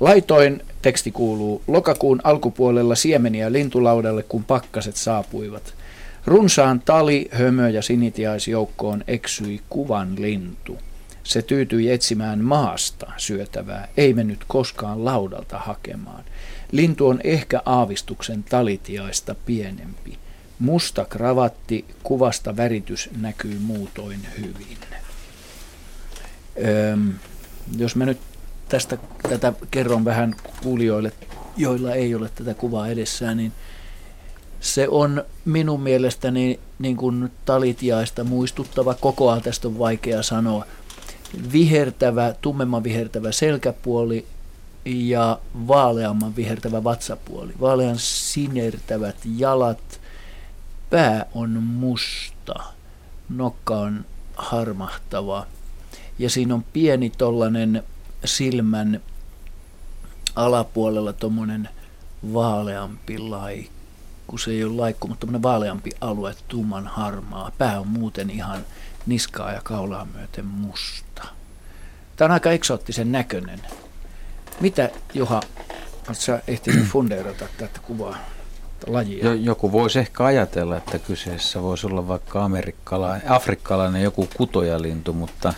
Laitoin teksti kuuluu, lokakuun alkupuolella siemeniä lintulaudalle, kun pakkaset saapuivat. Runsaan tali, hömö ja sinitiaisjoukkoon eksyi kuvan lintu. Se tyytyi etsimään maasta syötävää, ei mennyt koskaan laudalta hakemaan. Lintu on ehkä aavistuksen talitiaista pienempi. Musta kravatti, kuvasta väritys näkyy muutoin hyvin. Öm, jos mä nyt tästä tätä kerron vähän kuulijoille, joilla ei ole tätä kuvaa edessään, niin se on minun mielestäni niin kuin talitiaista muistuttava, kokoa tästä on vaikea sanoa, vihertävä, tummemman vihertävä selkäpuoli ja vaaleamman vihertävä vatsapuoli. Vaalean sinertävät jalat, pää on musta, nokka on harmahtava. Ja siinä on pieni tollanen silmän alapuolella tuommoinen vaaleampi laikku. Se ei ole laikku, mutta tuommoinen vaaleampi alue, tumman harmaa. Pää on muuten ihan niskaa ja kaulaa myöten musta. Tämä on aika eksoottisen näköinen. Mitä, Juha, oletko ehtinyt fundeerata tätä kuvaa? Lajia. Joku voisi ehkä ajatella, että kyseessä voisi olla vaikka amerikkalainen, afrikkalainen joku kutojalintu, mutta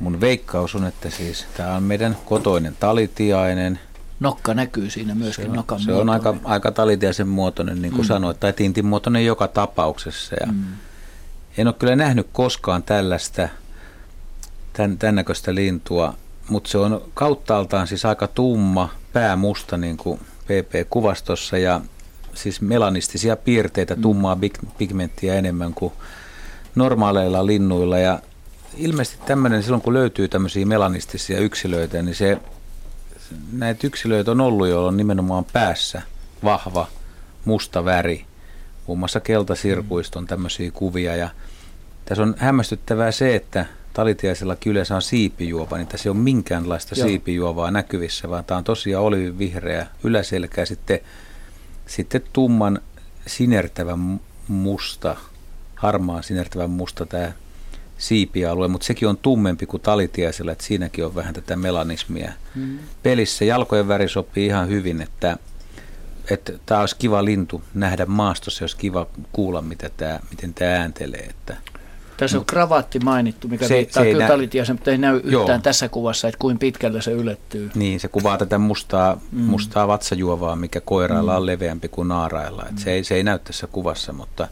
Mun veikkaus on, että siis tämä on meidän kotoinen talitiainen. Nokka näkyy siinä myöskin, se on, nokan Se on aika, aika talitiaisen muotoinen, niin kuin mm. sanoit, tai tintin muotoinen joka tapauksessa. Ja mm. En ole kyllä nähnyt koskaan tällaista, tämän, tämän näköistä lintua, mutta se on kauttaaltaan siis aika tumma, pää musta niin kuin PP-kuvastossa ja siis melanistisia piirteitä, mm. tummaa pigmenttiä enemmän kuin normaaleilla linnuilla ja ilmeisesti tämmöinen, silloin kun löytyy tämmöisiä melanistisia yksilöitä, niin se, näitä yksilöitä on ollut, joilla on nimenomaan päässä vahva musta väri. Muun muassa keltasirkuista on tämmöisiä kuvia. Ja tässä on hämmästyttävää se, että talitiaisella yleensä on siipijuova, niin tässä ei ole minkäänlaista Joo. siipijuovaa näkyvissä, vaan tämä on tosiaan olivihreä yläselkä ja sitten, sitten tumman sinertävän musta, harmaan sinertävän musta tämä siipialue, mutta sekin on tummempi kuin talitiaisella, että siinäkin on vähän tätä melanismia. Mm. Pelissä jalkojen väri sopii ihan hyvin, että että tämä olisi kiva lintu nähdä maastossa, jos kiva kuulla, mitä tämä, miten tämä ääntelee. Että, tässä on kravaatti mainittu, mikä se, viittaa se kyllä nä- talitiaisen, mutta ei näy yhtään Joo. tässä kuvassa, että kuin pitkälle se ylettyy. Niin, se kuvaa tätä mustaa, mm. mustaa vatsajuovaa, mikä koirailla mm. on leveämpi kuin naarailla. Mm. se, ei, se ei näy tässä kuvassa, mutta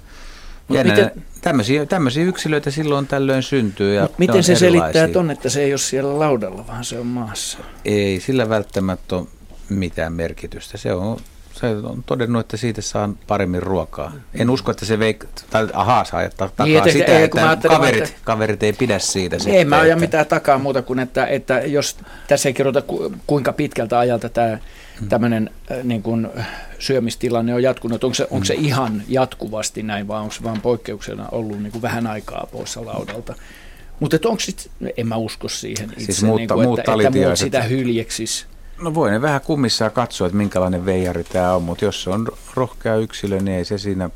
Jännä, miten, tämmöisiä, tämmöisiä yksilöitä silloin tällöin syntyy. Ja miten se erilaisia. selittää ton, että se ei ole siellä laudalla, vaan se on maassa? Ei sillä välttämättä ole mitään merkitystä. Se on, se on todennut, että siitä saa paremmin ruokaa. En usko, että se veik- tai ahaa, saa takaa niin, että, sitä, ei, että kaverit, että... kaverit ei pidä siitä. Ei sitten, mä aja että... mitään takaa muuta kuin, että, että jos tässä ei kerrota kuinka pitkältä ajalta tämä Hmm. tämmöinen äh, niin kuin syömistilanne on jatkunut. Onko se, onko se hmm. ihan jatkuvasti näin vai onko se vaan poikkeuksena ollut niin kuin vähän aikaa poissa laudalta? Mutta onko sitten, en mä usko siihen itse, siis muutta, niin kuin, että, että muut sitä hyljeksis. No voi ne vähän kummissaan katsoa, että minkälainen veijari tämä on, mutta jos se on rohkea yksilö, niin ei se siinä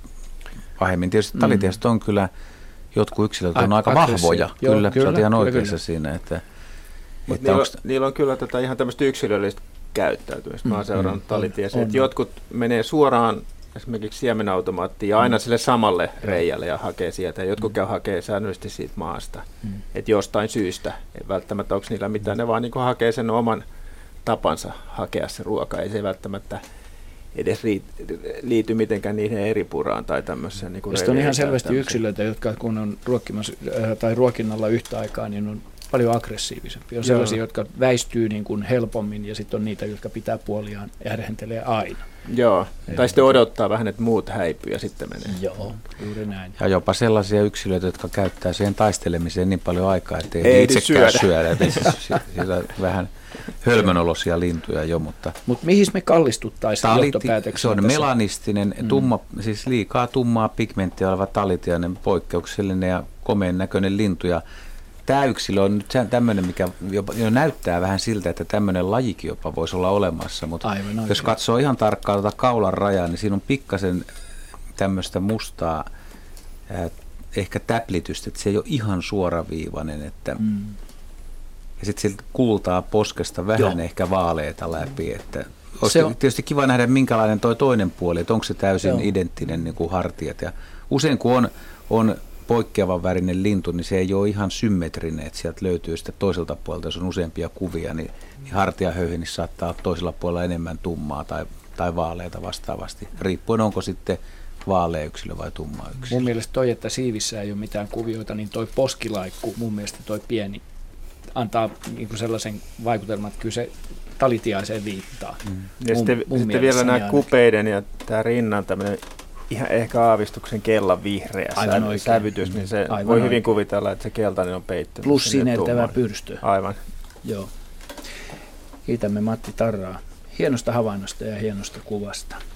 pahemmin. Tietysti mm. on kyllä, jotkut yksilöt on aika vahvoja. Joo, kyllä, kyllä, sä ihan oikeassa kyllä. siinä. Että, että niillä, onks... niillä on kyllä tätä ihan tämmöistä yksilöllistä käyttäytymistä. Mä oon mm, seurannut mm, että jotkut menee suoraan esimerkiksi siemenautomaattiin ja aina sille samalle reiälle ja hakee sieltä. Ja jotkut mm. käy hakee säännöllisesti siitä maasta. Mm. Että jostain syystä, ei välttämättä onko niillä mitään, ne vaan niin hakee sen oman tapansa hakea se ruoka. Ei se välttämättä edes liity mitenkään niihin eri puraan tai tämmöiseen. Niin on ihan selvästi yksilöitä, jotka kun on ruokkimassa, äh, tai ruokinnalla yhtä aikaa, niin on paljon aggressiivisempia. On sellaisia, Joo. jotka väistyy niin kuin helpommin ja sitten on niitä, jotka pitää puoliaan ja aina. Joo, Eli tai sitten odottaa vähän, että muut häipyy ja sitten menee. Joo, juuri näin. Ja jopa sellaisia yksilöitä, jotka käyttää siihen taistelemiseen niin paljon aikaa, että ei, ei itsekään syödä. syödä. vähän hölmönolosia lintuja jo, mutta... Mutta mihin me kallistuttaisiin Se on tässä? melanistinen, mm. tumma, siis liikaa tummaa pigmenttiä oleva talitiainen, poikkeuksellinen ja komeen näköinen lintu. Ja tämä yksilö on nyt tämmöinen, mikä jopa, jo näyttää vähän siltä, että tämmöinen lajikin jopa voisi olla olemassa, mutta Aivan jos katsoo ihan tarkkaan tuota kaulan rajaa, niin siinä on pikkasen tämmöistä mustaa äh, ehkä täplitystä, että se ei ole ihan suoraviivainen, että mm. ja sitten siltä kultaa poskesta vähän Joo. ehkä vaaleita läpi. Että olisi se on... tietysti kiva nähdä, minkälainen toi toinen puoli, että onko se täysin Joo. identtinen niin kuin hartiat. Ja usein kun on, on poikkeavan värinen lintu, niin se ei ole ihan symmetrinen, että sieltä löytyy sitten toiselta puolelta, jos on useampia kuvia, niin, niin hartiahöyhenissä saattaa olla toisella puolella enemmän tummaa tai, tai vaaleita vastaavasti, riippuen onko sitten vaalea yksilö vai tumma yksilö. Mun mielestä toi, että siivissä ei ole mitään kuvioita, niin toi poskilaikku, mun mielestä toi pieni, antaa niin kuin sellaisen vaikutelman, että kyllä se talitiaiseen viittaa. Mm. Ja mun, sitten, mun sitten vielä nämä kupeiden ja tämä rinnan tämmöinen ihan ehkä aavistuksen kellan vihreä Aivan sävy, sävytys, niin se Aivan voi oikein. hyvin kuvitella, että se keltainen on peittynyt. Plus sinertävä pyrstö. Aivan. Joo. Kiitämme Matti Tarraa hienosta havainnosta ja hienosta kuvasta.